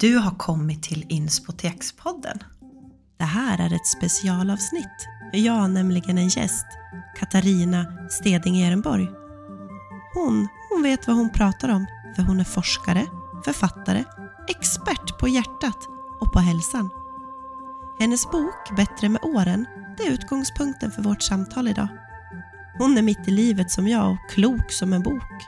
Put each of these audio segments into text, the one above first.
Du har kommit till Inspotekspodden. Det här är ett specialavsnitt. Jag har nämligen en gäst, Katarina Steding Ehrenborg. Hon, hon vet vad hon pratar om, för hon är forskare, författare, expert på hjärtat och på hälsan. Hennes bok Bättre med åren, det är utgångspunkten för vårt samtal idag. Hon är mitt i livet som jag och klok som en bok.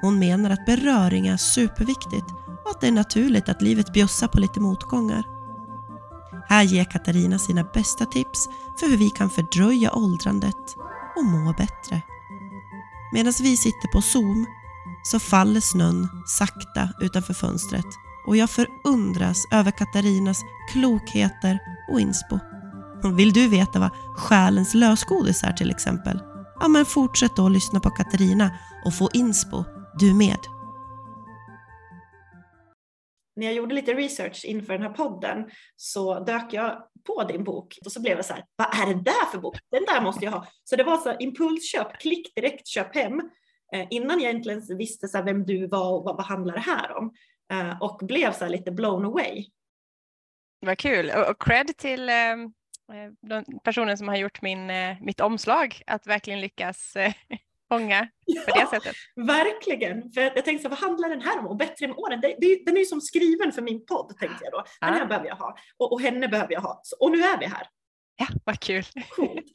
Hon menar att beröring är superviktigt och att det är naturligt att livet bjussar på lite motgångar. Här ger Katarina sina bästa tips för hur vi kan fördröja åldrandet och må bättre. Medan vi sitter på Zoom så faller snön sakta utanför fönstret och jag förundras över Katarinas klokheter och inspo. Vill du veta vad själens lösgodis är till exempel? Ja, men fortsätt då att lyssna på Katarina och få inspo du med. När jag gjorde lite research inför den här podden så dök jag på din bok och så blev jag så här, vad är det där för bok? Den där måste jag ha. Så det var så här, impulsköp, klick direkt, köp hem. Eh, innan jag egentligen visste så här, vem du var och vad, vad handlar det här om. Eh, och blev så här, lite blown away. Vad kul och cred till eh, eh personen som har gjort min, eh, mitt omslag att verkligen lyckas eh, fånga på det sättet. Verkligen, för jag tänkte så vad handlar den här om? Och bättre med åren, det, det, den är ju som skriven för min podd tänkte jag då. Den här ah. behöver jag ha och, och, henne behöver jag ha. Så, och nu är vi här. Ja, vad kul. Coolt.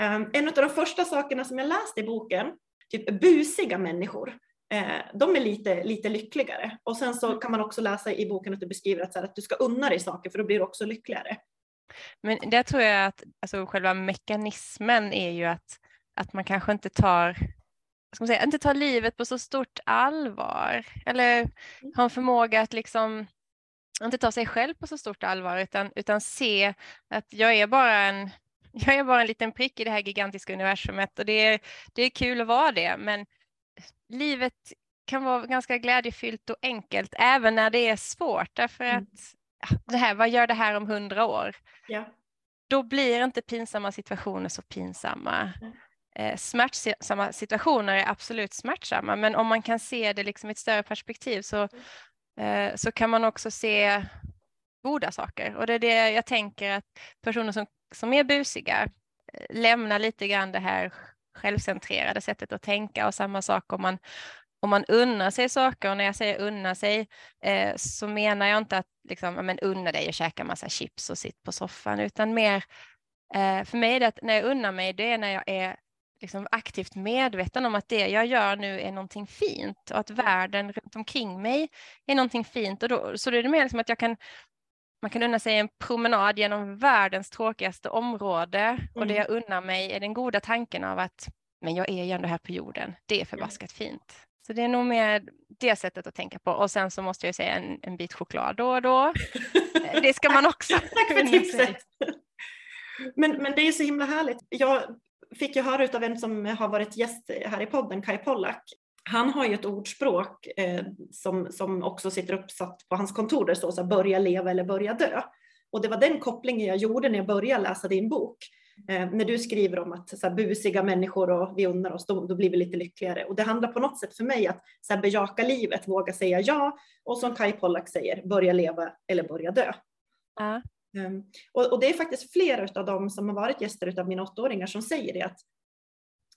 Um, en av de första sakerna som jag läste i boken, typ busiga människor, eh, de är lite, lite lyckligare. Och sen så kan man också läsa i boken att du beskriver att, så här, att du ska unna dig saker för då blir du också lyckligare. Men det tror jag att alltså, själva mekanismen är ju att att man kanske inte tar, ska säga, inte tar livet på så stort allvar eller mm. har en förmåga att liksom inte ta sig själv på så stort allvar utan, utan se att jag är bara en jag är bara en liten prick i det här gigantiska universumet och det är, det är kul att vara det men livet kan vara ganska glädjefyllt och enkelt även när det är svårt därför mm. att det här, vad gör det här om hundra år? Ja. Då blir inte pinsamma situationer så pinsamma. Mm eh, smärtsamma situationer är absolut smärtsamma, men om man kan se det liksom i ett större perspektiv så, eh, så kan man också se goda saker. Och det är det jag tänker att personer som, som är busiga eh, lämnar lite grann det här självcentrerade sättet att tänka och samma sak om man om man unnar sig saker, och när jag säger unna sig eh, så menar jag inte att liksom, men unna dig och käka massa chips och sitta på soffan, utan mer eh, för mig är det att när jag unnar mig, det är när jag är liksom aktivt medveten om att det jag gör nu är någonting fint och att världen runt omkring mig är någonting fint. Och då, så det är det mer liksom att jag kan, man kan unna sig en promenad genom världens tråkigaste område mm. och det mm. jag unnar mig är den goda tanken av att men jag är ju ändå här på jorden, det är förbaskat fint. Så det är nog mer det sättet att tänka på. Och sen så måste jag säga en, en bit choklad då och då. Det ska man också Tack för tipset. Men, men det är så himla härligt. Jag fick jag höra av en som har varit gäst här i podden, Kai Pollak. Han har ju ett ordspråk eh, som, som också sitter uppsatt på hans kontor där det står så här, börja leva eller börja dö. Och det var den kopplingen jag gjorde när jag började läsa din bok. Eh, när du skriver om att så här, busiga människor och vi unnar oss, då, då, blir vi lite lyckligare. Och det handlar på något sätt för mig att så här, bejaka livet, våga säga ja och som Kai Pollak säger, börja leva eller börja dö. Ja. Ehm, och, och, det är faktiskt flera av dem som har varit gäster av mina åttaåringar som säger det att,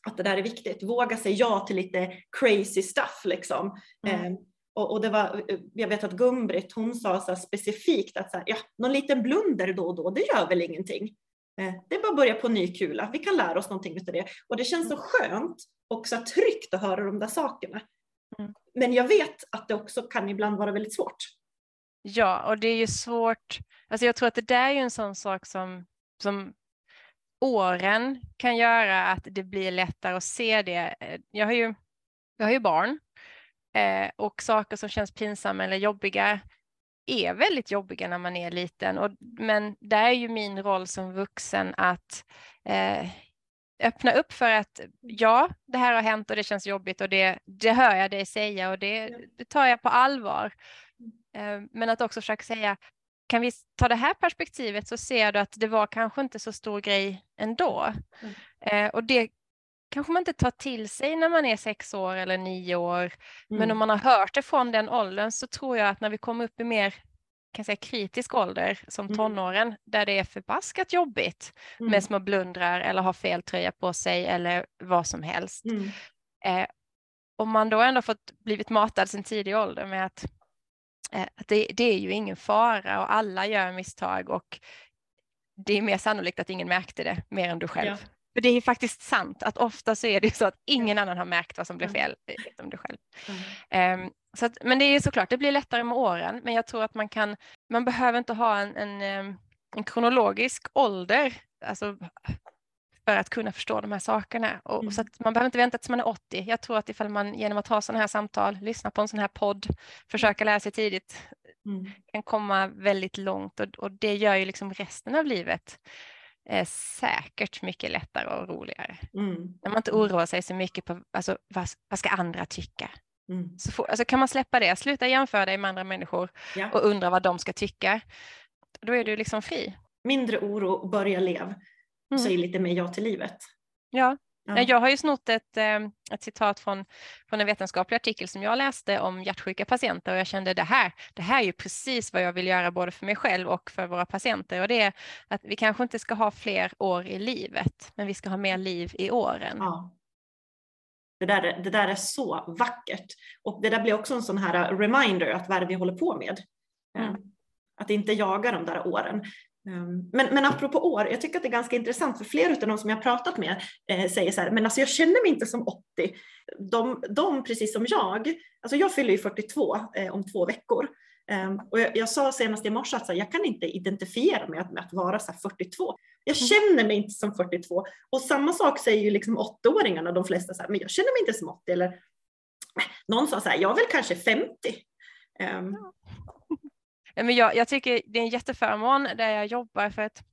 att det där är viktigt. Våga säga ja till lite crazy stuff liksom. Mm. Um, och, och, det var, jag vet att Gumbrit hon sa så specifikt att så här, ja, någon liten blunder då och då, det gör väl ingenting. Uh, det är bara att börja på ny kula, vi kan lära oss någonting av det. Och det känns så mm. skönt och så tryggt att höra de där sakerna. Mm. Men jag vet att det också kan ibland vara väldigt svårt. Ja, och det är ju svårt. Alltså jag tror att det där är en sån sak som, som åren kan göra att det blir lättare att se det. Jag har ju, jag har ju barn eh, och saker som känns pinsamma eller jobbiga är väldigt jobbiga när man är liten. Och, men där är ju min roll som vuxen att eh, öppna upp för att ja, det här har hänt och det känns jobbigt och det, det hör jag dig säga och det, det tar jag på allvar. Eh, men att också försöka säga, kan vi ta det här perspektivet så ser du att det var kanske inte så stor grej ändå. Mm. Eh, och det kanske man inte tar till sig när man är sex år eller nio år. Mm. Men om man har hört det från den åldern så tror jag att när vi kommer upp i mer kan säga kritisk ålder som Mm. tonåren där det är förbaskat jobbigt Mm. med små blundrar eller ha fel tröja på sig eller vad som helst. Mm. Eh, om man då ändå fått blivit matad sin tidig ålder med att, att det, det är ju ingen fara och alla gör misstag och det är mer sannolikt att ingen märkte det mer än du själv. Ja. För det är faktiskt sant att ofta så är det så att ingen annan har märkt vad som blev fel utom du själv. Mm. Ehm, så att, men det är såklart, det blir lättare med åren, men jag tror att man kan, man behöver inte ha en, en, ehm, en kronologisk ålder, alltså för att kunna förstå de här sakerna. Och, Mm. Så att man behöver inte vänta tills man är 80. Jag tror att ifall man genom att ha sådana här samtal, lyssna på en sån här podd, försöka lära sig tidigt, Mm. kan komma väldigt långt och, och det gör ju liksom resten av livet eh, säkert mycket lättare och roligare. Mm. När man inte oroar sig så mycket på alltså, vad, vad ska andra tycka. Mm. Så får, alltså, kan man släppa det, sluta jämföra dig med andra människor Ja. och undra vad de ska tycka. Då är du liksom fri. Mindre oro, börja lev. Mm. Säg lite mer ja till livet. Ja. Ja. Jag har ju snott ett, eh, ett citat från, från en vetenskaplig artikel som jag läste om hjärtsjuka patienter och jag kände det här, det här är ju precis vad jag vill göra både för mig själv och för våra patienter och det är att vi kanske inte ska ha fler år i livet, men vi ska ha mer liv i åren. Ja. Det där, är- det där är så vackert. Och det där blir också en sån här reminder att vad är det vi håller på med? Mm. Eh, Att inte jaga de där åren. Um, Men, men apropå år, jag tycker att det är ganska intressant för flera av de som jag har pratat med eh, säger så här, men alltså jag känner mig inte som 80. De, de precis som jag, alltså jag fyller ju 42 eh, om två veckor. Um, och jag, jag sa senast i morse att så här, jag kan inte identifiera mig med att vara så här 42. Jag känner mig inte som 42. Och samma sak säger ju liksom 80-åringarna, de flesta så här, men jag känner mig inte som 80. Eller "Äh, någon sa så här, jag är väl kanske 50. Um, Nej, Men jag, jag tycker det är en jätteförmån där jag jobbar för att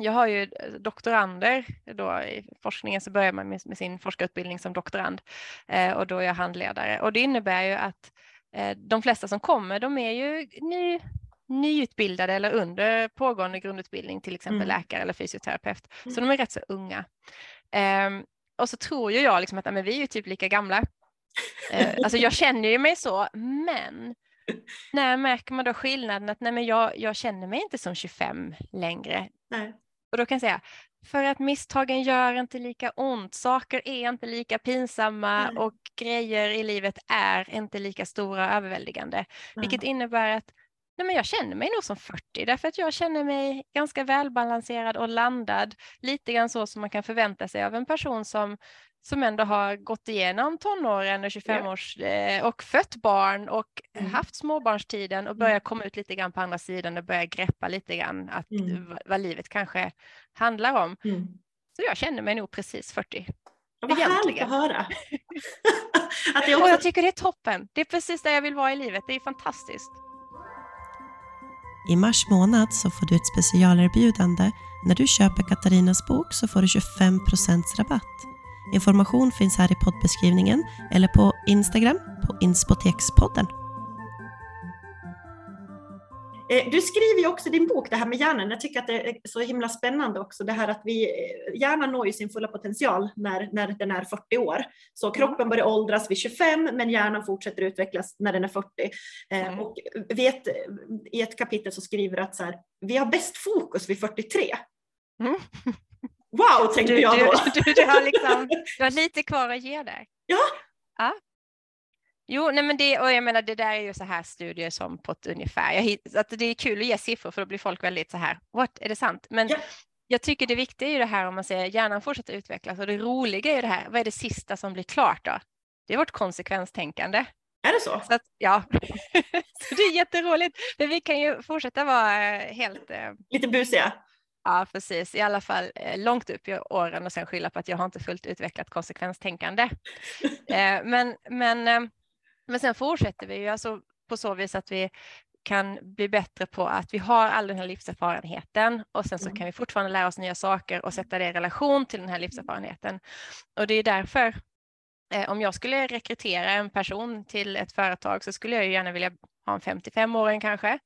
jag har ju eh, doktorander. Då I forskningen så börjar man med, med sin forskarutbildning som doktorand eh, och då är jag handledare. Och det innebär ju att eh, de flesta som kommer, de är ju ny, nyutbildade eller under pågående grundutbildning, till exempel Mm. läkare eller fysioterapeut. Så Mm. de är rätt så unga. Ehm, och så tror ju jag liksom att men vi är ju typ lika gamla. Eh, alltså jag känner ju mig så, men när märker man då skillnaden att nej men jag, jag känner mig inte som 25 längre. nej. Och då kan jag säga, för att misstagen gör inte lika ont, saker är inte lika pinsamma Nej. och grejer i livet är inte lika stora och överväldigande. Vilket innebär att nej men jag känner mig nog som 40 därför att jag känner mig ganska välbalanserad och landad. Lite grann så som man kan förvänta sig av en person som, som ändå har gått igenom tonåren och 25 års eh, och fött barn och Mm. haft småbarnstiden och börjar komma ut lite grann på andra sidan och börjar greppa lite grann att, Mm. vad, livet kanske handlar om. Mm. Så jag känner mig nog precis 40. Ja, vad härligt att höra. att det Och också, jag tycker det är toppen. Det är precis där jag vill vara i livet. Det är fantastiskt. I mars månad så får du ett specialerbjudande. När du köper Katarinas bok så får du 25% rabatt. Information finns här i poddbeskrivningen eller på Instagram på Inspotekspodden. Eh, Du skriver ju också din bok det här med hjärnan. Jag tycker att det är så himla spännande också det här att vi, eh, hjärnan når ju sin fulla potential när, när den är 40 år. Så kroppen börjar åldras vid 25 men hjärnan fortsätter utvecklas när den är 40. Eh, Mm. Och vet, i ett kapitel så skriver du att så här, vi har bäst fokus vid 43. Mm. Wow, tänkte Du, jag du, då. du, du, har liksom, du har lite kvar att ge där. Ja. ja. Jo, nej men det, och jag menar det där är ju så här studier som på ett ungefär. Jag, att det är kul att ge siffror för då blir folk väldigt så här, what, är det sant? Men Ja. jag tycker det viktiga är ju det här om man säger hjärnan fortsätter utvecklas och det roliga är ju det här, vad är det sista som blir klart då? Det är vårt konsekvenstänkande. Är det så? Så att, ja, så det är jätteroligt. För vi kan ju fortsätta vara eh, helt eh, Lite busiga? Ja, precis. I alla fall eh, långt upp i åren och sen skylla på att jag har inte fullt utvecklat konsekvenstänkande. eh, men, men, eh, men sen fortsätter vi ju alltså på så vis att vi kan bli bättre på att vi har all den här livserfarenheten och sen så Mm. kan vi fortfarande lära oss nya saker och sätta det i relation till den här livserfarenheten. Och det är därför om jag skulle rekrytera en person till ett företag så skulle jag ju gärna vilja ha en 55-åring kanske,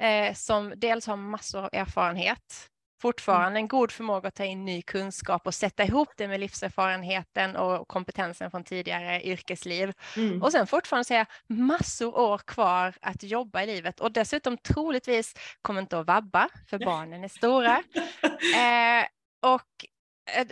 eh, som dels har massor av erfarenhet fortfarande en god förmåga att ta in ny kunskap och sätta ihop det med livserfarenheten och kompetensen från tidigare yrkesliv. Mm. Och sen fortfarande säga massor år kvar att jobba i livet och dessutom troligtvis kommer inte att vabba för barnen är stora. Eh, och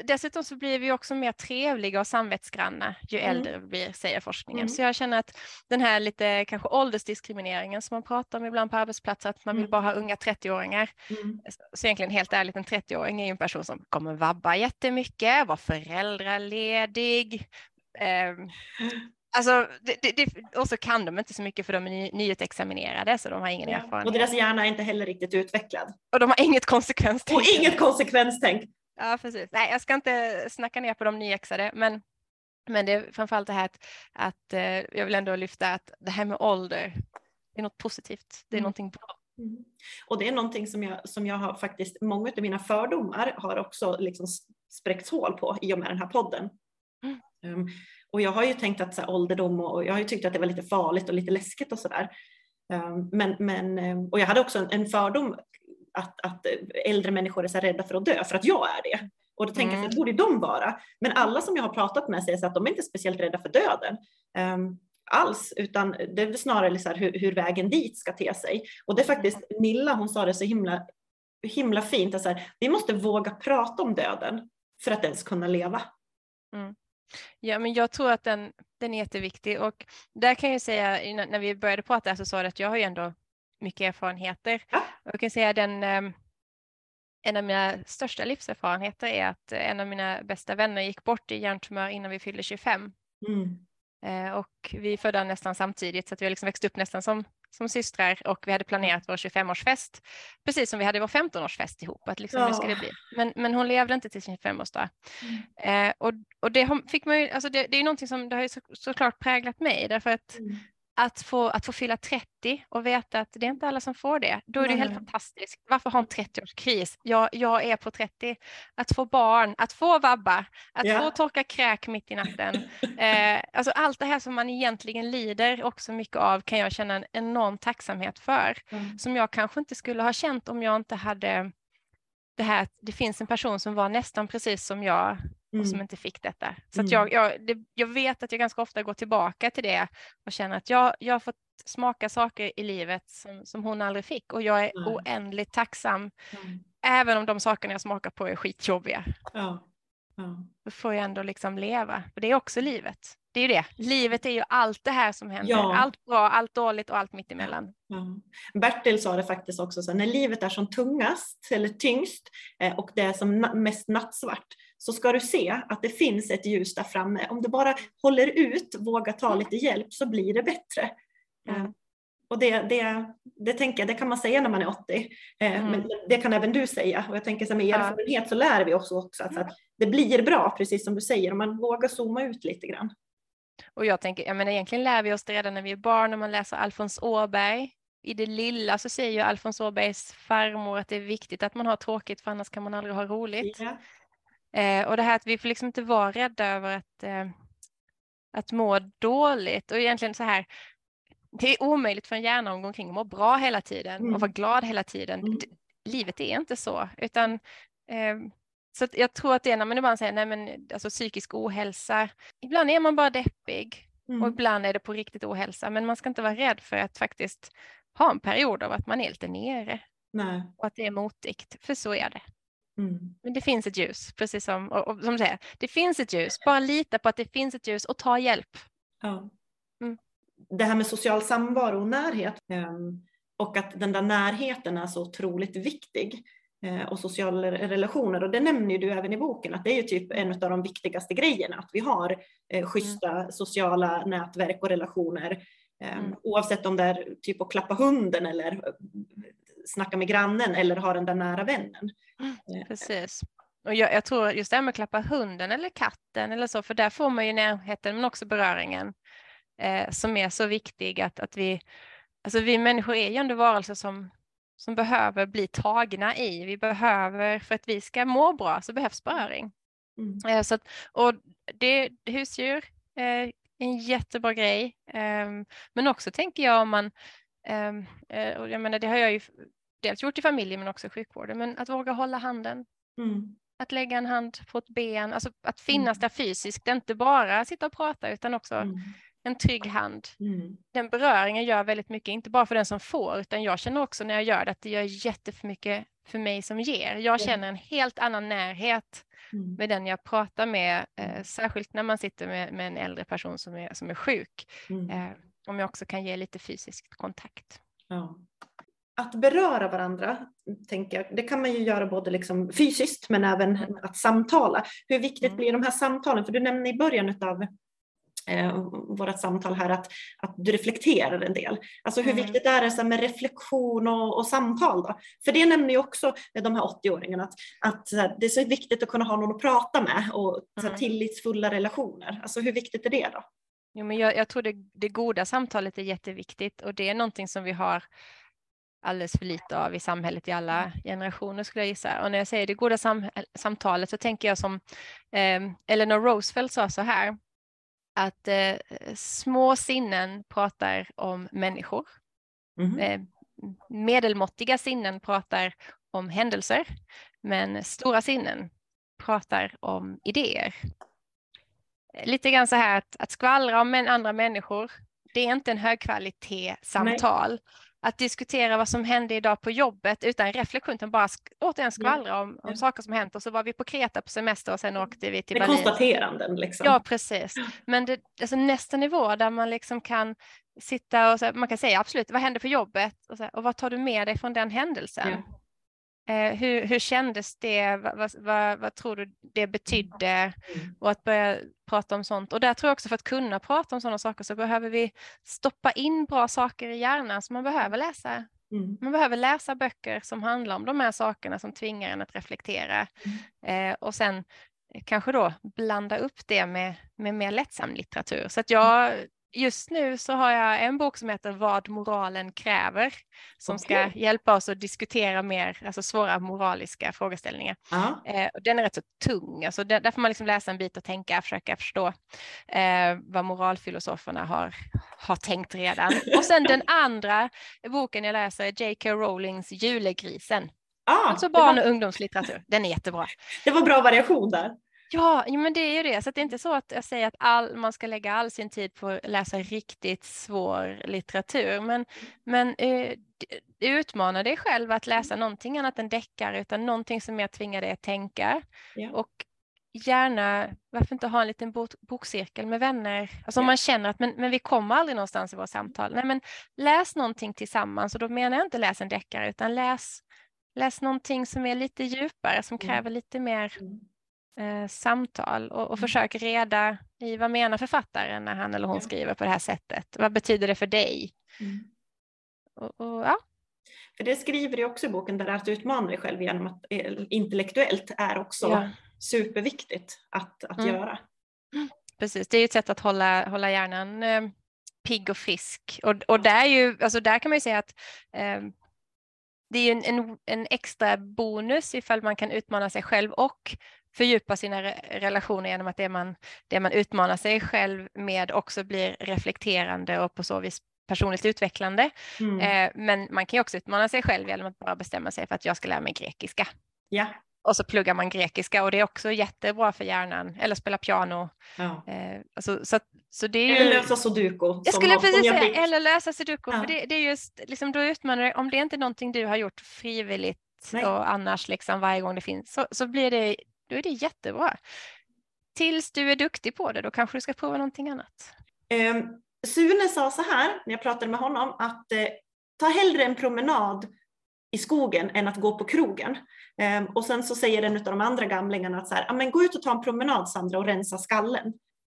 dessutom så blir vi också mer trevliga och samvetsgranna ju Mm. äldre vi blir, säger forskningen. Mm. Så jag känner att den här lite kanske åldersdiskrimineringen som man pratar om ibland på arbetsplatser, att man vill Mm. bara ha unga 30-åringar. Mm. Så egentligen helt ärligt, en 30-åring är ju en person som kommer vabba jättemycket, vara föräldraledig. Eh, alltså, det, det, det, och så kan de inte så mycket för de är ny, nyutexaminerade så de har ingen Ja. erfarenhet. Och deras hjärna är inte heller riktigt utvecklad. och de har inget konsekvenstänk. Och inget konsekvenstänk. Ja, precis. Nej, jag ska inte snacka ner på de nyexade, men, men det är framförallt det här att, att eh, jag vill ändå lyfta att det här med ålder, det är något positivt. Det är Mm. någonting bra. Mm. Och det är någonting som jag, som jag har faktiskt, många av mina fördomar har också liksom spräckts hål på i och med den här podden. Mm. Um, och jag har ju tänkt att så här, ålderdom och, och jag har ju tyckt att det var lite farligt och lite läskigt och sådär. Um, men, men, um, och jag hade också en, en fördom att, att äldre människor är så rädda för att dö, för att jag är det. Och då tänker jag Mm. att det borde de vara. Men alla som jag har pratat med säger att de är inte speciellt rädda för döden. Um, alls, utan det är snarare så hur, hur vägen dit ska te sig. Och det är faktiskt Nilla, hon sa det så himla, himla fint, att så här, vi måste våga prata om döden för att ens kunna leva. Ja, men jag tror att den, den är jätteviktig och där kan jag säga, när vi började prata så sa du att jag har ju ändå mycket erfarenheter. Ja. Jag kan säga den, ehm, en av mina största livserfarenheter är att en av mina bästa vänner gick bort i hjärntumör innan vi fyllde 25. Mm. Eh, och vi födda nästan samtidigt så att vi har liksom växt upp nästan som, som systrar och vi hade planerat vår 25-årsfest precis som vi hade vår 15-årsfest ihop. Att liksom, hur ska det Ja. bli? Men, men hon levde inte till sin 25-årsdag. Eh, och, och det har, fick man ju, alltså det, det är någonting som det har så, såklart präglat mig därför att Mm. Att få, att få fylla 30 och veta att det är inte alla som får det, då är det helt fantastiskt. Varför ha en 30-årskris? Jag, jag är på 30. Att få barn, att få vabba, att Ja. få torka kräk mitt i natten. Eh, alltså allt det här som man egentligen lider också mycket av kan jag känna en enorm tacksamhet för. Mm. Som jag kanske inte skulle ha känt om jag inte hade det här det finns en person som var nästan precis som jag och som Mm. inte fick detta. Så Mm. att jag, jag, det, jag vet att jag ganska ofta går tillbaka till det och känner att jag, jag har fått smaka saker i livet som, som hon aldrig fick och jag är Nej. oändligt tacksam Mm. även om de sakerna jag smakar på är skitjobbiga. Ja. Ja. Då får jag ändå liksom leva, för det är också livet. Det är ju det, livet är ju allt det här som händer, Ja. allt bra, allt dåligt och allt mittemellan. Ja. Bertil sa det faktiskt också, så när livet är som tungast eller tyngst eh, och det är som mest nattsvart så ska du se att det finns ett ljus där framme. Om du bara håller ut, vågar ta lite hjälp så blir det bättre. Eh, Mm. Och det, det, det tänker jag, det kan man säga när man är 80, eh, Mm. men det kan även du säga. Och jag tänker så med erfarenhet så lär vi oss också att, så att det blir bra, precis som du säger, om man vågar zooma ut lite grann. Och jag tänker, jag menar egentligen lär vi oss det redan när vi är barn, när man läser Alfons Åberg. I det lilla så säger ju Alfons Åbergs farmor att det är viktigt att man har tråkigt för annars kan man aldrig ha roligt. Ja. Eh, och det här att vi får liksom inte vara rädda över att, eh, att må dåligt. Och egentligen så här, det är omöjligt för en hjärna att gå omkring och må bra hela tiden Mm. och vara glad hela tiden. Mm. Livet är inte så, utan eh, så jag tror att det är när man ibland säger nej men alltså psykisk ohälsa, ibland är man bara deppig och Mm. ibland är det på riktigt ohälsa, men man ska inte vara rädd för att faktiskt ha en period av att man är lite nere Nej. och att det är motigt, för så är det. Mm. Men det finns ett ljus, precis som, och, och, som du säger, det finns ett ljus. Bara lita på att det finns ett ljus och ta hjälp. Ja. Mm. Det här med social samvaro och närhet ehm, och att den där närheten är så otroligt viktig eh, och sociala relationer och det nämner du även i boken att det är ju typ en av de viktigaste grejerna att vi har eh, schyssta sociala nätverk och relationer ehm, Mm. oavsett om det är typ att klappa hunden eller snacka med grannen eller ha den där nära vännen. Eh, Precis. Och jag, jag tror just det här med att klappa hunden eller katten eller så, för där får man ju närheten men också beröringen eh, som är så viktig att, att vi, alltså vi människor är ju ändå varelser som, som behöver bli tagna i. Vi behöver, för att vi ska må bra så behövs beröring. Mm. Eh, så att, och det, husdjur, eh, en jättebra grej. Ehm, men också tänker jag om man, eh, och jag menar det har jag ju dels gjort i familjen men också i sjukvården, men att våga hålla handen. Mm. Att lägga en hand på ett ben, alltså att finnas Mm. där fysiskt, inte bara sitta och prata utan också Mm. en trygg hand. Mm. Den beröringen gör väldigt mycket, inte bara för den som får, utan jag känner också när jag gör det att det gör jättemycket för mig som ger. Jag känner en helt annan närhet Mm. med den jag pratar med, eh, särskilt när man sitter med, med en äldre person som är, som är sjuk, Mm. eh, om jag också kan ge lite fysisk kontakt. Ja. Att beröra varandra, tänker jag, det kan man ju göra både liksom fysiskt men även att samtala. Hur viktigt Mm. blir de här samtalen? För du nämnde i början av eh, vårt samtal här att, att du reflekterar en del. Alltså hur Mm. viktigt är det så med reflektion och, och samtal då? För det nämner ju också de här 80-åringarna att, att det är så viktigt att kunna ha någon att prata med och så här, Mm. tillitsfulla relationer. Alltså hur viktigt är det då? Jo, men jag, jag tror det, det goda samtalet är jätteviktigt och det är någonting som vi har alldeles för lite av i samhället i alla generationer skulle jag gissa. Och när jag säger det goda sam, samtalet så tänker jag som eh, Eleanor Roosevelt sa så här att eh, små sinnen pratar om människor. Mhm. Eh, medelmåttiga sinnen pratar om händelser, men stora sinnen pratar om idéer. Eh, Lite grann så här att, att skvallra om andra människor, det är inte en högkvalitetssamtal. Att diskutera vad som hände idag på jobbet utan reflektion, utan bara sk- återigen skvallra om, om Ja. saker som hänt och så var vi på Kreta på semester och sen åkte vi till Berlin. konstateranden liksom. Ja, precis. Men det, alltså nästa nivå där man liksom kan sitta och så, man kan säga absolut, vad hände på jobbet? Och, så, och vad tar du med dig från den händelsen? Eh, hur, hur kändes det? Vad, vad, vad, tror du det betydde? Mm. Och att börja prata om sånt. Och där tror jag också för att kunna prata om sådana saker så behöver vi stoppa in bra saker i hjärnan. Så man behöver läsa Mm. man behöver läsa böcker som handlar om de här sakerna som tvingar en att reflektera. Eh, och sen kanske då blanda upp det med, med mer lättsam litteratur. Så att jag, just nu så har jag en bok som heter Vad moralen kräver. Som ska Okej. hjälpa oss att diskutera mer alltså svåra moraliska frågeställningar. Eh, och den är rätt så tung, alltså där, där får man liksom läsa en bit och tänka, försöka förstå eh, vad moralfilosoferna har, har tänkt redan. Och sen den andra boken jag läser är J.K. Rowlings Julegrisen, Ah, alltså barn var, och ungdomslitteratur. Den är jättebra. det var bra variation där. Ja, men det är ju det. Så det är inte så att jag säger att all, man ska lägga all sin tid på att läsa riktigt svår litteratur. Men, men d- utmana dig själv att läsa någonting annat än deckare, utan någonting som mer tvingar dig att tänka. Ja. Och gärna, varför inte ha en liten bok, bokcirkel med vänner? Alltså om Ja. man känner att men, men vi kommer aldrig någonstans i våra samtal. Nej, men läs någonting tillsammans och då menar jag inte läs en deckare, utan läs, läs någonting som är lite djupare, som kräver lite mer Mm. Eh, samtal och, och Mm. försök reda i vad menar författaren när han eller hon skriver på det här sättet? Vad betyder det för dig? Mm. Och, och, ja, För det skriver du också i boken, där att utmana dig själv genom att eh, intellektuellt är också ja, superviktigt att, att Mm. göra. precis. Det är ju ett sätt att hålla, hålla hjärnan eh, pigg och frisk. Och, och där, är ju, alltså där kan man ju säga att eh, det är en, en, en extra bonus ifall man kan utmana sig själv och fördjupa sina re- relationer genom att det man, det man utmanar sig själv med också blir reflekterande och på så vis personligt utvecklande. Mm. Eh, men man kan ju också utmana sig själv genom att bara bestämma sig för att jag ska lära mig grekiska. Ja. Och så pluggar man grekiska och det är också jättebra för hjärnan. Eller spela piano. ja. Eh, alltså, så, så det är ju... Eller lösa sudoku. jag skulle precis jag säga, eller lösa sudoku. Ja. För det, det är just, liksom, då utmanar du, om det inte är någonting du har gjort frivilligt Nej. och annars liksom varje gång det finns, så, så blir det, då är det jättebra. Tills du är duktig på det, då kanske du ska prova någonting annat. Eh, Sune sa så här när jag pratade med honom att eh, ta hellre en promenad i skogen än att gå på krogen. Eh, och sen så säger en av de andra gamlingarna att så här, ah, men gå ut och ta en promenad Sandra och rensa skallen.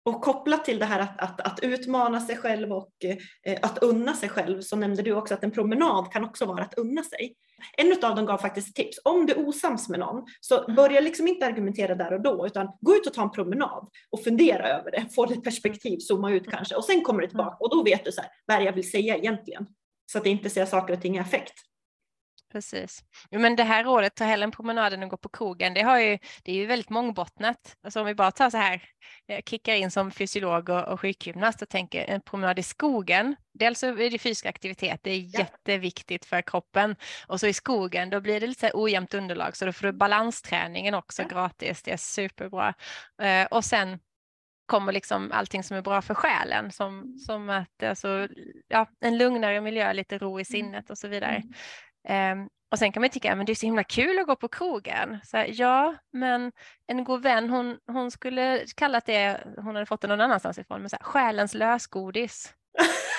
Och kopplat till det här att, att, att utmana sig själv och eh, att unna sig själv så nämnde du också att en promenad kan också vara att unna sig. En av dem gav faktiskt tips. Om du är osams med någon så börja liksom inte argumentera där och då utan gå ut och ta en promenad och fundera över det. Få lite perspektiv, zooma ut kanske och sen kommer du tillbaka och då vet du så här, vad är det jag vill säga egentligen. Så att det inte säger saker och ting i affekt. Precis. Men det här rådet, ta hellre en promenad än att gå på krogen, det, har ju, det är ju väldigt mångbottnat. Alltså om vi bara tar så här, eh, kickar in som fysiolog och, och sjukgymnast och tänker en promenad i skogen. Dels så är det fysisk aktivitet, det är ja. jätteviktigt för kroppen. Och så i skogen, då blir det lite ojämnt underlag, så då får du balansträningen också ja. gratis. Det är superbra. Uh, och sen kommer liksom allting som är bra för själen, som, mm. som att alltså, ja, en lugnare miljö, lite ro i mm. sinnet och så vidare. Um, och sen kan man tycka att det är så himla kul att gå på krogen. Så här, ja, men en god vän, hon, hon skulle kallat det, hon hade fått det någon annanstans ifrån, men så här, själens lösgodis.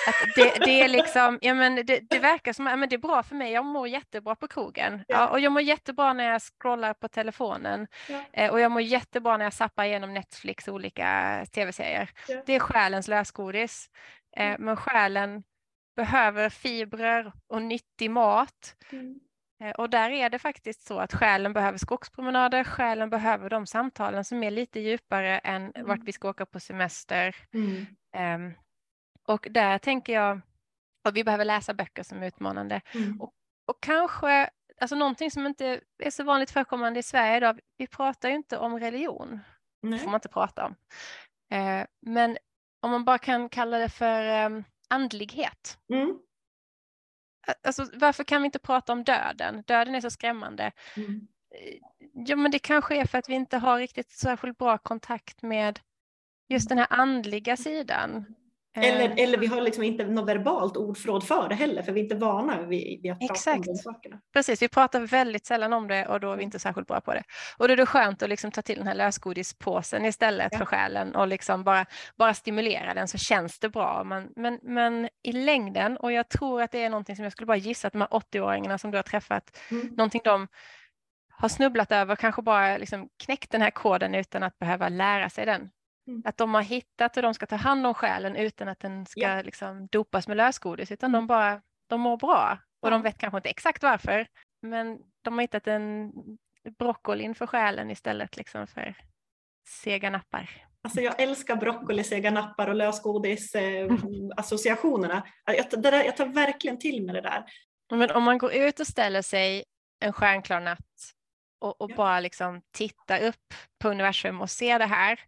Att det, det, är liksom, ja, men det, det verkar som att det är bra för mig, jag mår jättebra på krogen. Ja. ja och jag mår jättebra när jag scrollar på telefonen. Ja. Eh, och jag mår jättebra när jag zappar igenom Netflix olika tv-serier. Ja. Det är själens lösgodis. Eh, mm. Men själen behöver fibrer och nyttig mat. Mm. Eh, och där är det faktiskt så att själen behöver skogspromenader, själen behöver de samtalen som är lite djupare än mm. vart vi ska åka på semester. Mm. Um, och där tänker jag att vi behöver läsa böcker som är utmanande. Mm. Och, och kanske, alltså någonting som inte är så vanligt förekommande i Sverige idag, vi pratar ju inte om religion. Det får man inte prata om. Uh, men om man bara kan kalla det för um, andlighet. Mm. Alltså, varför kan vi inte prata om döden? Döden är så skrämmande. Mm. Ja, men det kanske är för att vi inte har riktigt särskilt bra kontakt med just den här andliga sidan. Eller, eh. eller vi har liksom inte något verbalt ordförråd för det heller, för vi är inte vana vid, vid att prata Exakt. om de sakerna. Precis, vi pratar väldigt sällan om det och då är vi inte särskilt bra på det. Och då är det skönt att liksom ta till den här lösgodispåsen istället ja. för själen och liksom bara, bara stimulera den så känns det bra. Men, men, men i längden, och jag tror att det är någonting som jag skulle bara gissa att de här 80-åringarna som du har träffat, mm. någonting de har snubblat över, kanske bara liksom knäckt den här koden utan att behöva lära sig den Mm. Att de har hittat hur de ska ta hand om själen utan att den ska ja. liksom dopas med lösgodis, utan mm. de bara de mår bra. Och de vet kanske inte exakt varför, men de har hittat en broccolin för själen istället liksom för sega nappar. Alltså jag älskar broccoli, sega nappar och lösgodis eh, associationerna. Jag, där, jag tar verkligen till mig det där. Men om man går ut och ställer sig en stjärnklar natt och, och ja. bara liksom tittar upp på universum och ser det här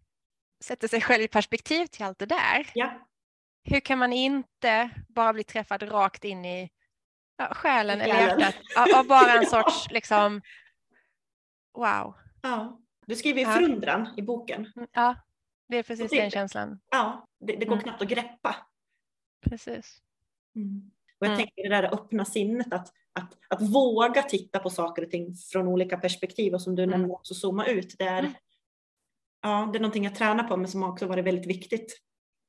sätter sig själv i perspektiv till allt det där. Ja. Hur kan man inte bara bli träffad rakt in i ja, själen eller hjärtat av, av bara en sorts liksom wow. Ja. Du skriver ju ja. förundran i boken. Mm, ja, det är precis det, den känslan. Ja, det, det går mm. knappt att greppa. Precis. Mm. Och jag mm. tänker det där öppna sinnet, att, att, att våga titta på saker och ting från olika perspektiv och som du mm. nämnde också zooma ut. Det är, mm ja, det är någonting jag tränar på men som också varit väldigt viktigt.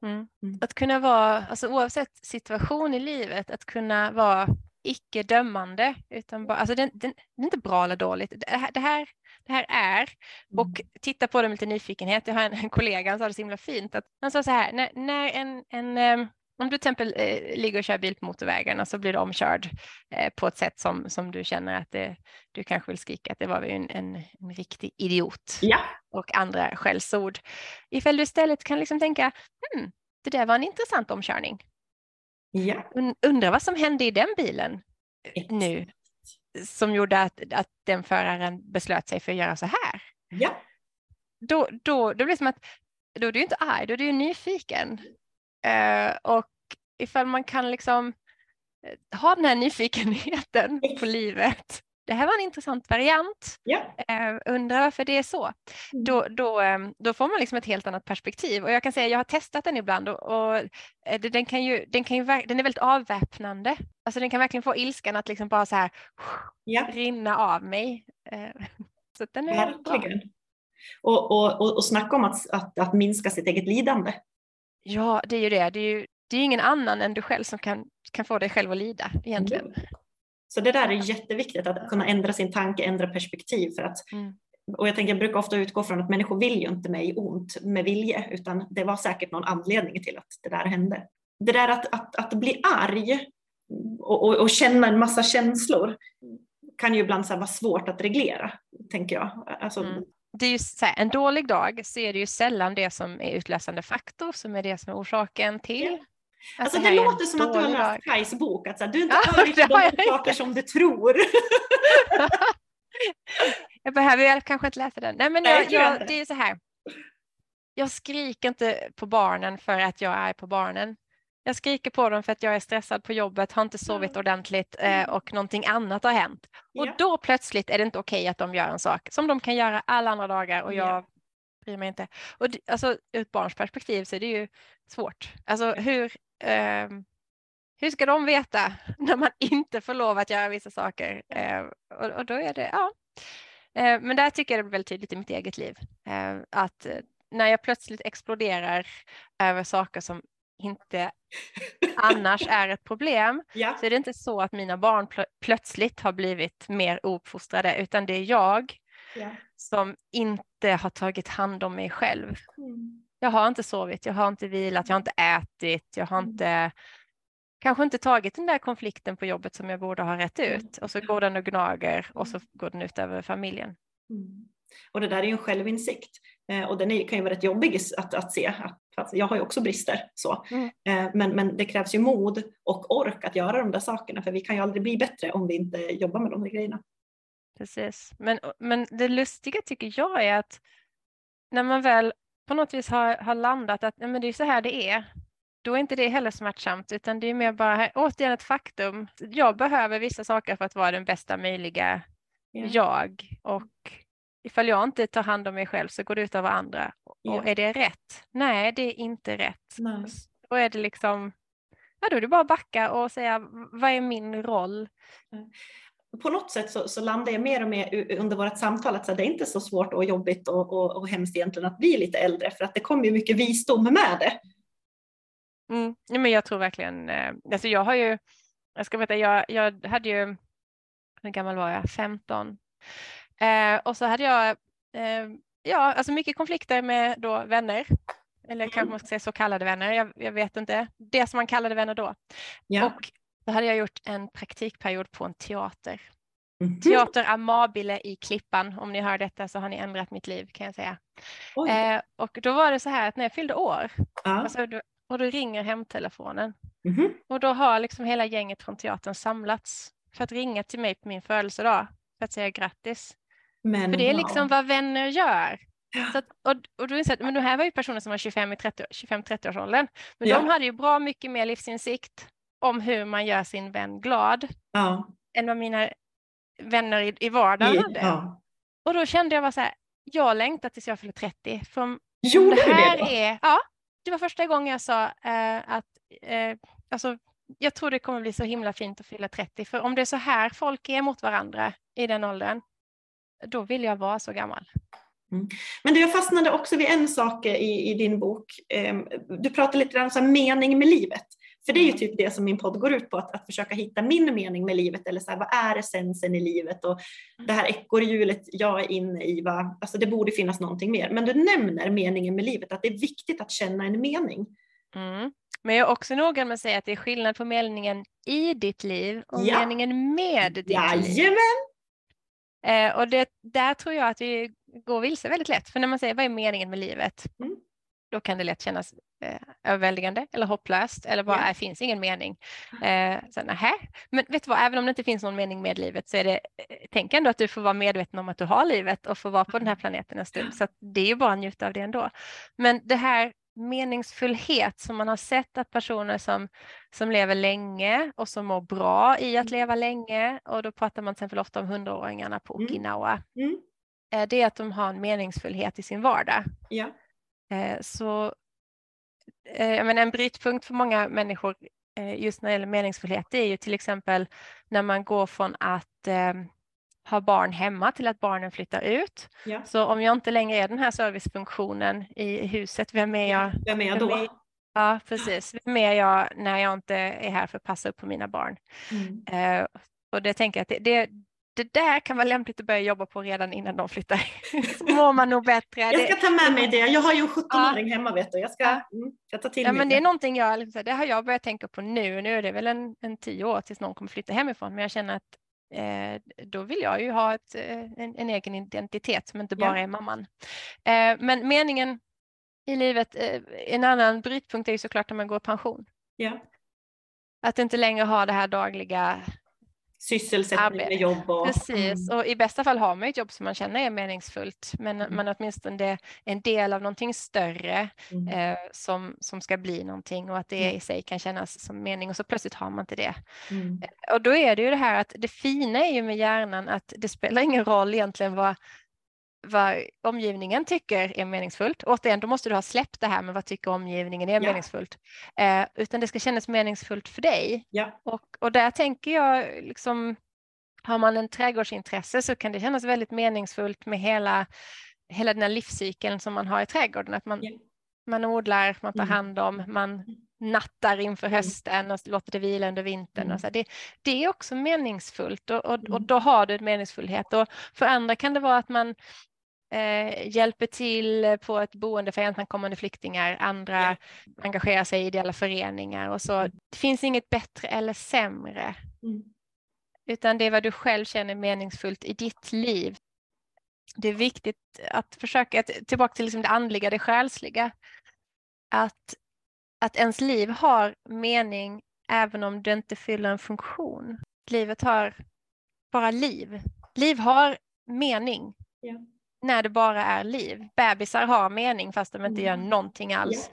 Mm. Mm. Att kunna vara, alltså oavsett situation i livet, att kunna vara icke dömande. Utan bara, alltså det, det, det är inte bra eller dåligt. Det här, det här, det här är, och mm. titta på det med lite nyfikenhet. Jag har en, en kollega som sa det så himla fint, att han sa så här, när, när en, en om du till exempel eh, ligger och kör bil på motorvägen och så blir du omkörd eh, på ett sätt som, som du känner att det, du kanske vill skrika att det var en, en, en riktig idiot ja. och andra skällsord. Ifall du istället kan liksom tänka, hmm, det där var en intressant omkörning. Ja. Undrar vad som hände i den bilen Exakt. nu som gjorde att, att den föraren beslöt sig för att göra så här. Ja. Då, då, då blir det som att då är du inte arg, då är du nyfiken. Eh, och ifall man kan liksom eh, ha den här nyfikenheten på livet. Det här var en intressant variant. Ja. Uh, undrar varför det är så. Mm. Då, då, um, då får man liksom ett helt annat perspektiv. Och jag kan säga jag har testat den ibland och, och den, kan ju, den, kan ju, den är väldigt avväpnande. Alltså den kan verkligen få ilskan att liksom bara så här ja. rinna av mig. Så den är Verkligen. Och, och, och, och snacka om att, att, att minska sitt eget lidande. Ja, det är ju det. Det är ju det är ingen annan än du själv som kan, kan få dig själv att lida egentligen. Mm. Så det där är jätteviktigt, att kunna ändra sin tanke, ändra perspektiv. För att, mm. Och jag, tänker, jag brukar ofta utgå från att människor vill ju inte mig ont med vilje, utan det var säkert någon anledning till att det där hände. Det där att, att, att bli arg och, och, och känna en massa känslor kan ju ibland så vara svårt att reglera, tänker jag. Alltså, mm det är ju här, en dålig dag så är det ju sällan det som är utlösande faktor som är det som är orsaken till Alltså här det låter som att du har läst. Kajs bok, att så här, du är inte Ja, jag de saker som du tror. Jag behöver väl kanske inte läsa den. Nej, men Nej, jag, tror jag jag, det är så här. Jag skriker inte på barnen för att jag är på barnen. Jag skriker på dem för att jag är stressad på jobbet, har inte sovit Mm. ordentligt eh, och någonting annat har hänt. Och då plötsligt är det inte okej att de gör en sak som de kan göra alla andra dagar och jag Ja. bryr mig inte. Och alltså, ur ett barns perspektiv så är det ju svårt. Alltså hur, ehm, hur ska de veta när man inte får lov att göra vissa saker? Eh, och, och då är det, ja. Eh, men där tycker jag det blir väldigt tydligt i mitt eget liv. Eh, att eh, när jag plötsligt exploderar över saker som inte annars är ett problem Ja. så är det inte så att mina barn plö- plötsligt har blivit mer ouppfostrade utan det är jag Ja. som inte har tagit hand om mig själv. Mm. Jag har inte sovit, jag har inte vilat, jag har inte ätit, jag har Mm. inte kanske inte tagit den där konflikten på jobbet som jag borde ha rätt Mm. ut och så går den och gnager och så går den ut över familjen. Mm. Och det där är ju en självinsikt och den är, kan ju vara rätt jobbig att, att se. Att, jag har ju också brister så. Mm. Eh, men, men det krävs ju mod och ork att göra de där sakerna för vi kan ju aldrig bli bättre om vi inte jobbar med de där grejerna. Precis. Men, men det lustiga tycker jag är att när man väl på något vis har, har landat att men det är så här det är, då är inte det heller smärtsamt utan det är mer bara här, återigen ett faktum. Jag behöver vissa saker för att vara den bästa möjliga Ja. jag och ifall jag inte tar hand om mig själv så går det ut över andra. Ja. Och är det rätt? Nej, det är inte rätt. Nej. Då är det liksom, ja då är det bara att backa och säga vad är min roll? På något sätt så, så landar jag mer och mer under vårt samtal att så det är inte så svårt och jobbigt och, och, och hemskt egentligen att bli lite äldre för att det kommer ju mycket visdom med det. Mm. Men jag tror verkligen, eh, alltså jag har ju, jag ska veta, jag, jag hade ju, hur gammal var jag? 15. Eh, och så hade jag, eh, ja, alltså mycket konflikter med då vänner. Eller kanske Mm. man ska säga så kallade vänner, jag, jag vet inte. Det som man kallade vänner då. Ja. Och då hade jag gjort en praktikperiod på en teater. Mhm. Teater Amabile i Klippan. Om ni hör detta så har ni ändrat mitt liv kan jag säga. Eh, och då var det så här att när jag fyllde år ja. alltså, och då ringer hemtelefonen Mhm. och då har liksom hela gänget från teatern samlats för att ringa till mig på min födelsedag för att säga grattis. Men För det är wow. liksom vad vänner gör. Så att, och, och då jag att men de här var ju personer som var 25 i 30 25-30-årsåldern. Men Ja. de hade ju bra mycket mer livsinsikt om hur man gör sin vän glad Ja. än vad mina vänner i, i vardagen hade. Ja. Och då kände jag bara så här, jag längtar tills jag fyller 30. För om Gjorde det du här det? då? är, ja, det var första gången jag sa eh, att eh, alltså, jag tror det kommer bli så himla fint att fylla 30. För om det är så här folk är mot varandra i den åldern, då vill jag vara så gammal. Men du, jag fastnade också vid en sak i, i din bok. Ehm, Du pratade lite grann om så mening med livet. För det är ju Mm. typ det som min podd går ut på, att, att försöka hitta min mening med livet. Eller så här, vad är essensen i livet? Och det här ekorrhjulet jag är inne i, va? Alltså det borde finnas någonting mer. Men du nämner meningen med livet, att det är viktigt att känna en mening. Mm. Men jag är också noga med att säga att det är skillnad på meningen i ditt liv och Ja. meningen med ditt liv. Eh, och det, där tror jag att vi går vilse väldigt lätt. För när man säger vad är meningen med livet? Mm. Då kan det lätt kännas eh, överväldigande eller hopplöst eller bara, Ja. det finns ingen mening. Eh, så, nähä. Men vet du vad, även om det inte finns någon mening med livet så är det, eh, tänk ändå att du får vara medveten om att du har livet och får vara på den här planeten en stund. Så det är ju bara att njuta av det ändå. Men det här meningsfullhet som man har sett att personer som, som lever länge och som mår bra i att Mm. leva länge och då pratar man till exempel ofta om hundraåringarna på Mm. Okinawa. Mm. Eh, Det är att de har en meningsfullhet i sin vardag. Ja. Eh, Så eh, menar, en brytpunkt för många människor just när det gäller meningsfullhet det är ju till exempel när man går från att ha barn hemma till att barnen flyttar ut. Ja. Så om jag inte längre är den här servicefunktionen i huset, vem är jag? Vem är jag då? är- Ja, precis. Vem är jag när jag inte är här för att passa upp på mina barn? Mm. Eh, och det tänker jag att det, det, det där kan vara lämpligt att börja jobba på redan innan de flyttar. Så mår man nog bättre. Jag ska ta med mig det. Jag har ju en 17-åring hemma vet du. Jag ska, Ja. mm, jag tar till ja, mig men det är någonting jag, liksom det har jag börjat tänka på nu. Nu är det väl en, en tio år tills någon kommer flytta hemifrån. Men jag känner att då vill jag ju ha ett, eh, en, en egen identitet som inte bara är mamman. Eh, men meningen i livet, eh, en annan brytpunkt är ju såklart när man går i pension. Att inte längre ha det här dagliga Sysselsättning Arbete. med jobb och... Precis, och i bästa fall har man ett jobb som man känner är meningsfullt, men Mm. man åtminstone är en del av någonting större Mm. eh, som, som ska bli någonting och att det Mm. i sig kan kännas som mening och så plötsligt har man inte det. Mm. Och då är det ju det här att det fina är ju med hjärnan att det spelar ingen roll egentligen vad, vad omgivningen tycker är meningsfullt. Återigen, då måste du ha släppt det här med vad tycker omgivningen är Ja. meningsfullt. Eh, utan det ska kännas meningsfullt för dig. Ja. Och, och där tänker jag liksom har man en trädgårdsintresse så kan det kännas väldigt meningsfullt med hela, hela den här livscykeln som man har i trädgården. Att man, Ja. man odlar, man tar Mm. hand om, man nattar inför Mm. hösten och låter det vila under vintern. Mm. Och så. Det, det är också meningsfullt och, och, och Mm. då har du en meningsfullhet. Och för andra kan det vara att man eh, hjälper till på ett boende för ensamkommande flyktingar. Andra Ja. engagerar sig i ideella föreningar och så. Mm. Det finns inget bättre eller sämre Mm. utan det är vad du själv känner meningsfullt i ditt liv. Det är viktigt att försöka, tillbaka till liksom det andliga, det själsliga, att, att ens liv har mening även om det inte fyller en funktion. Livet har bara liv. Liv har mening Ja. När det bara är liv. Bebisar har mening fast de inte gör Mm. någonting alls.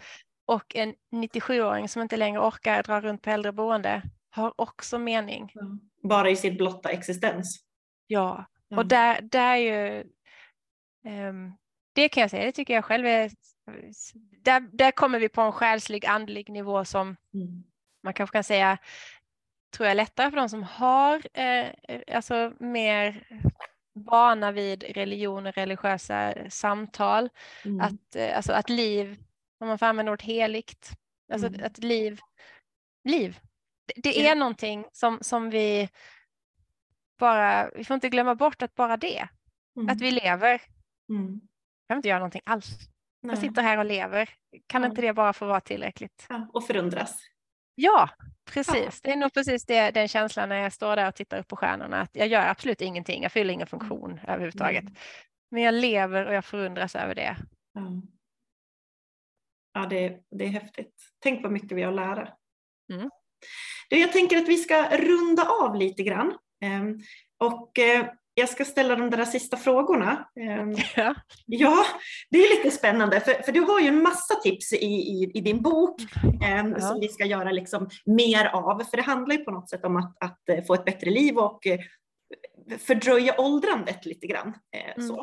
Och en 97-åring som inte längre orkar dra runt på äldreboende har också mening. Bara i sin blotta existens. Ja, och där, där är ju, ehm, det kan jag säga, det tycker jag själv är, där, där kommer vi på en själslig, andlig nivå som Mm. man kanske kan säga, tror jag lättare för de som har, eh, alltså mer vana vid religion och religiösa samtal, Mm. att, eh, alltså att liv, om man får använda ordet heligt, alltså Mm. att liv, liv, det, det Ja. är någonting som, som vi bara, vi får inte glömma bort att bara det, Mm. att vi lever, Mm. vi behöver inte göra någonting alls. Jag Nej. sitter här och lever, kan Ja. inte det bara få vara tillräckligt? Ja, och förundras. Ja, precis. Det är nog precis det, den känslan när jag står där och tittar upp på stjärnorna, att jag gör absolut ingenting, jag fyller ingen funktion överhuvudtaget. Mm. Men jag lever och jag förundras över det. Ja, ja det, det är häftigt. Tänk vad mycket vi har att lära. Mm. Du, jag tänker att vi ska runda av lite grann. Ehm, och eh, jag ska ställa de där sista frågorna. Ehm, Ja. Ja, det är lite spännande för, för du har ju en massa tips i, i, i din bok eh, Ja. som vi ska göra liksom mer av. För det handlar ju på något sätt om att, att eh, få ett bättre liv och eh, fördröja åldrandet lite grann. Eh, Mm. så.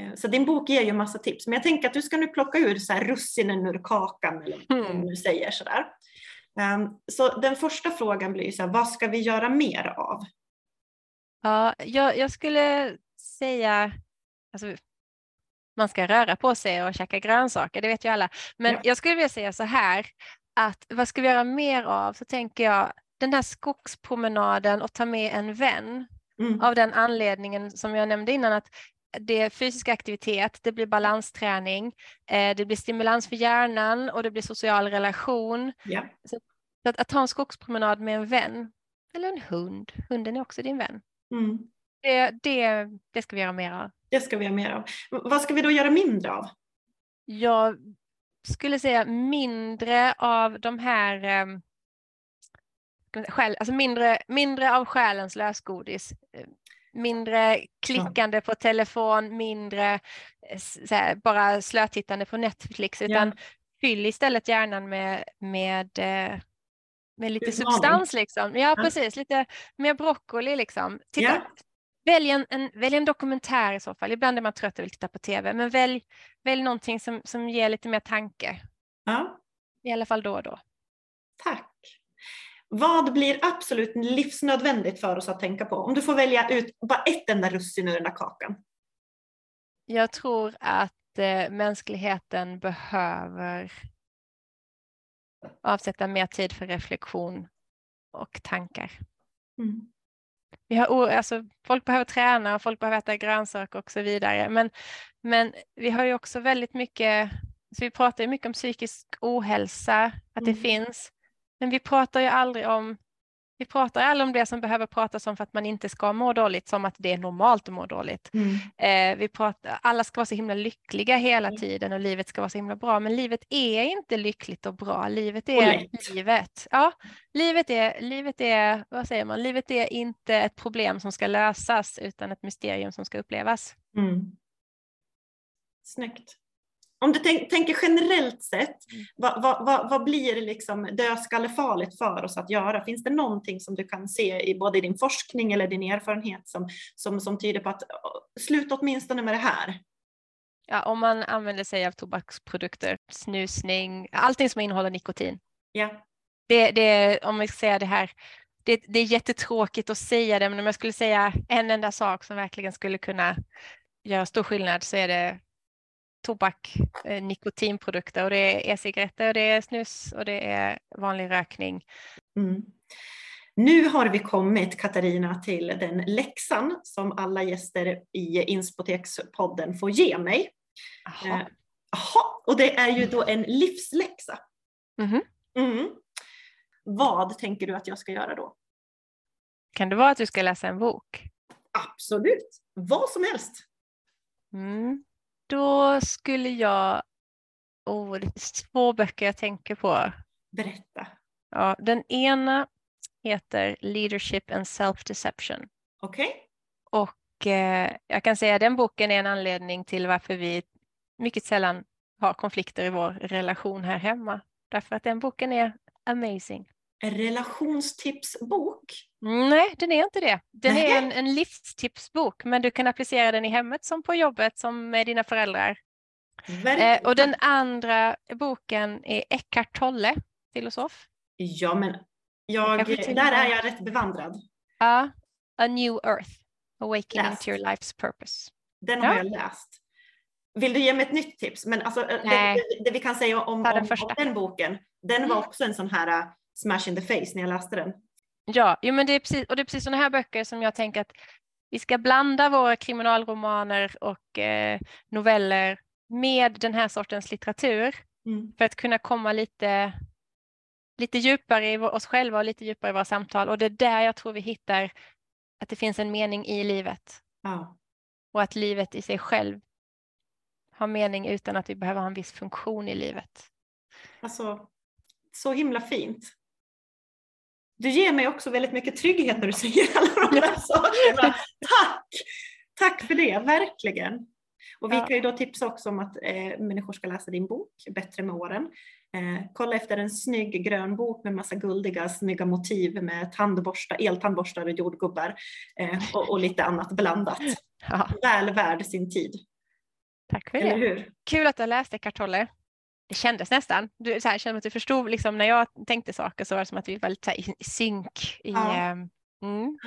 Eh, så din bok ger ju massa tips. Men jag tänker att du ska nu plocka ur så här russinen ur kakan eller vad Mm. nu säger sådär. Um, så den första frågan blir så här, vad ska vi göra mer av? Ja, jag, jag skulle säga, alltså, man ska röra på sig och käka grönsaker, det vet ju alla. Men Ja. jag skulle vilja säga så här, att vad ska vi göra mer av? Så tänker jag den här skogspromenaden och ta med en vän Mm. av den anledningen som jag nämnde innan att det är fysisk aktivitet, det blir balansträning, eh, det blir stimulans för hjärnan och det blir social relation. Ja. Så att, att ta en skogspromenad med en vän eller en hund, hunden är också din vän. Mm. Det, det, det ska vi göra mer av. Det ska vi göra mer av. Vad ska vi då göra mindre av? Jag skulle säga mindre av de här ehm, själ, alltså mindre, mindre av själens lösgodis. eh, Mindre klickande på telefon, mindre eh, här, bara slötittande på Netflix, utan fyll istället hjärnan med, med, eh, med lite substans. Liksom. Ja, precis. Lite mer broccoli. Liksom. Titta, Ja. välj, en, en, välj en dokumentär i så fall. Ibland är man trött och vill titta på tv, men välj, välj någonting som, som ger lite mer tanke. Ja. I alla fall då och då. Tack. Vad blir absolut livsnödvändigt för oss att tänka på? Om du får välja ut bara ett enda russin ur den där kakan. Jag tror att eh, mänskligheten behöver avsätta mer tid för reflektion och tankar. Mm. Vi har, alltså, folk behöver träna och folk behöver äta grönsaker och så vidare. Men, men vi har ju också väldigt mycket, så vi pratar ju mycket om psykisk ohälsa, att det Mm. finns. Men vi pratar ju aldrig om Vi pratar aldrig om det som behöver pratas om för att man inte ska må dåligt, som att det är normalt att må dåligt. Mm. Eh, vi pratar, alla ska vara så himla lyckliga hela Mm. tiden och livet ska vara så himla bra, men livet är inte lyckligt och bra. Livet är lätt. livet. Ja, livet är, livet är, vad säger man, livet är inte ett problem som ska lösas utan ett mysterium som ska upplevas. Mm. Snyggt. Om du tänk, tänker generellt sett, Mm. vad, vad, vad, vad blir liksom dödskallefarligt för oss att göra? Finns det någonting som du kan se i både din forskning eller din erfarenhet som, som, som tyder på att sluta åtminstone med det här? Ja, om man använder sig av tobaksprodukter, snusning, allting som innehåller nikotin. Ja. Det, det, om vi säga det här, det, det är jättetråkigt att säga det, men om jag skulle säga en enda sak som verkligen skulle kunna göra stor skillnad så är det tobak, eh, nikotinprodukter och det är e-cigaretter, och det är snus och det är vanlig rökning. Mm. Nu har vi kommit, Katarina, till den läxan som alla gäster i Inspotekspodden får ge mig. Jaha. Eh, och det är ju då en livsläxa. Mhm. Mm. Vad tänker du att jag ska göra då? Kan det vara att du ska läsa en bok? Absolut, vad som helst. Mm. Då skulle jag, oh, det är två böcker jag tänker på. Berätta. Ja, den ena heter Leadership and Self-Deception. Okej? Och eh, jag kan säga att den boken är en anledning till varför vi mycket sällan har konflikter i vår relation här hemma. Därför att den boken är amazing. Relationstipsbok. Nej, den är inte det. Den Nähä. är en, en livstipsbok, men du kan applicera den i hemmet som på jobbet som med dina föräldrar. Eh, och den andra boken är Eckhart Tolle, filosof. Ja, men jag, där är jag rätt bevandrad. Ja, A New Earth, Awakening Läst. to your life's purpose. Den Ja. har jag läst. Vill du ge mig ett nytt tips? Men alltså, eh, det, Nej. det, vi kan säga om, om, om den boken, den var Mm. också en sån här uh, smash in the face när jag läste den. Ja, jo, men det är precis, och det är precis sådana här böcker som jag tänker att vi ska blanda våra kriminalromaner och eh, noveller med den här sortens litteratur Mm. för att kunna komma lite, lite djupare i oss själva och lite djupare i våra samtal. Och det är där jag tror vi hittar att det finns en mening i livet Ja. och att livet i sig själv har mening utan att vi behöver ha en viss funktion i livet. Alltså, så himla fint. Du ger mig också väldigt mycket trygghet när du säger alla de där sakerna. Tack! Tack för det, verkligen. Och vi kan ju då tipsa också om att eh, människor ska läsa din bok, Bättre med åren. Eh, kolla efter en snygg grön bok med massa guldiga, snygga motiv med tandborstar, eltandborstar och jordgubbar eh, och, och lite annat blandat. Ja, Väl värd sin tid, tack för eller det. hur? Kul att du har läst Eckart Tolle. Det kändes nästan. Du, så här, kände att du förstod liksom, när jag tänkte saker så var det som att vi var lite i, i synk. I, Ja. ehm, mm,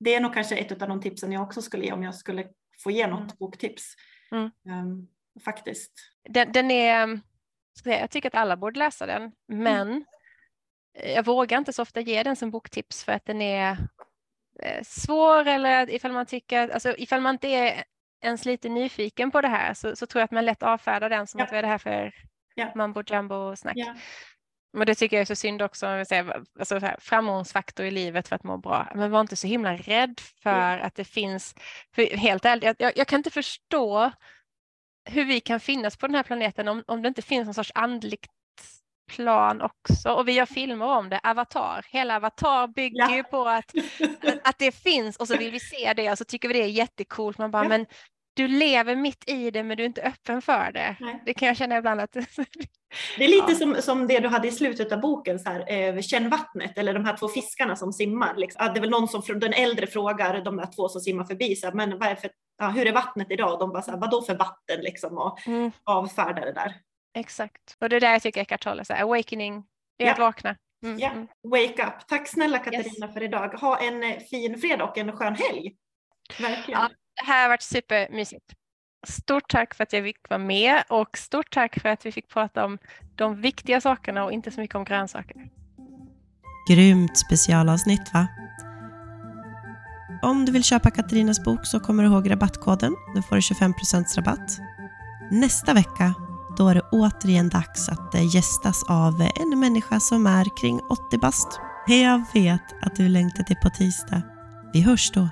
Det är nog kanske ett av de tipsen jag också skulle ge om jag skulle få ge något Mm. boktips. Mm. Ehm, faktiskt. den, den är, ehm, ska jag, jag tycker att alla borde läsa den, men jag vågar inte så ofta ge den som boktips för att den är eh, svår eller ifall man tycker, alltså ifall man inte är ens lite nyfiken på det här så, så tror jag att man lätt avfärdar den som Ja. att vad är det här för Ja. mambo jumbo snack. Ja. Men det tycker jag är så synd också, om säger, alltså här, framgångsfaktor i livet för att må bra. Men var inte så himla rädd för att det finns, helt ärligt, jag, jag, kan inte förstå hur vi kan finnas på den här planeten om, om det inte finns någon sorts andligt plan också. Och vi gör filmer om det, Avatar. Hela Avatar bygger Ja. ju på att, att, att det finns och så vill vi se det och så tycker vi det är jättekult. Man bara, Ja. men du lever mitt i det men du är inte öppen för det. Nej. Det kan jag känna ibland att Det är lite Ja. som, som det du hade i slutet av boken, så här, eh, känn vattnet, eller de här två fiskarna som simmar. Liksom. Ja, det är väl någon som, den äldre frågar de där två som simmar förbi, så här, men vad är för, ja, hur är vattnet idag? Och de bara, så här, vadå för vatten? Liksom, och mm, avfärdar det där. Exakt. Och det är där jag tycker Eckart Tolle, awakening, det är Ja. att vakna. Mm, Ja. mm. Wake up. Tack snälla Katarina för idag. Ha en eh, fin fredag och en skön helg. Verkligen. Ja. Det här har varit supermysigt. Stort tack för att jag fick vara med och stort tack för att vi fick prata om de viktiga sakerna och inte så mycket om grönsaker. Grymt specialavsnitt va? Om du vill köpa Katarinas bok så kommer du ihåg rabattkoden. Då får du 25% rabatt. Nästa vecka då är det återigen dags att eh, gästas av en människa som är kring 80 bast. Jag vet att du längtar till på tisdag. Vi hörs då.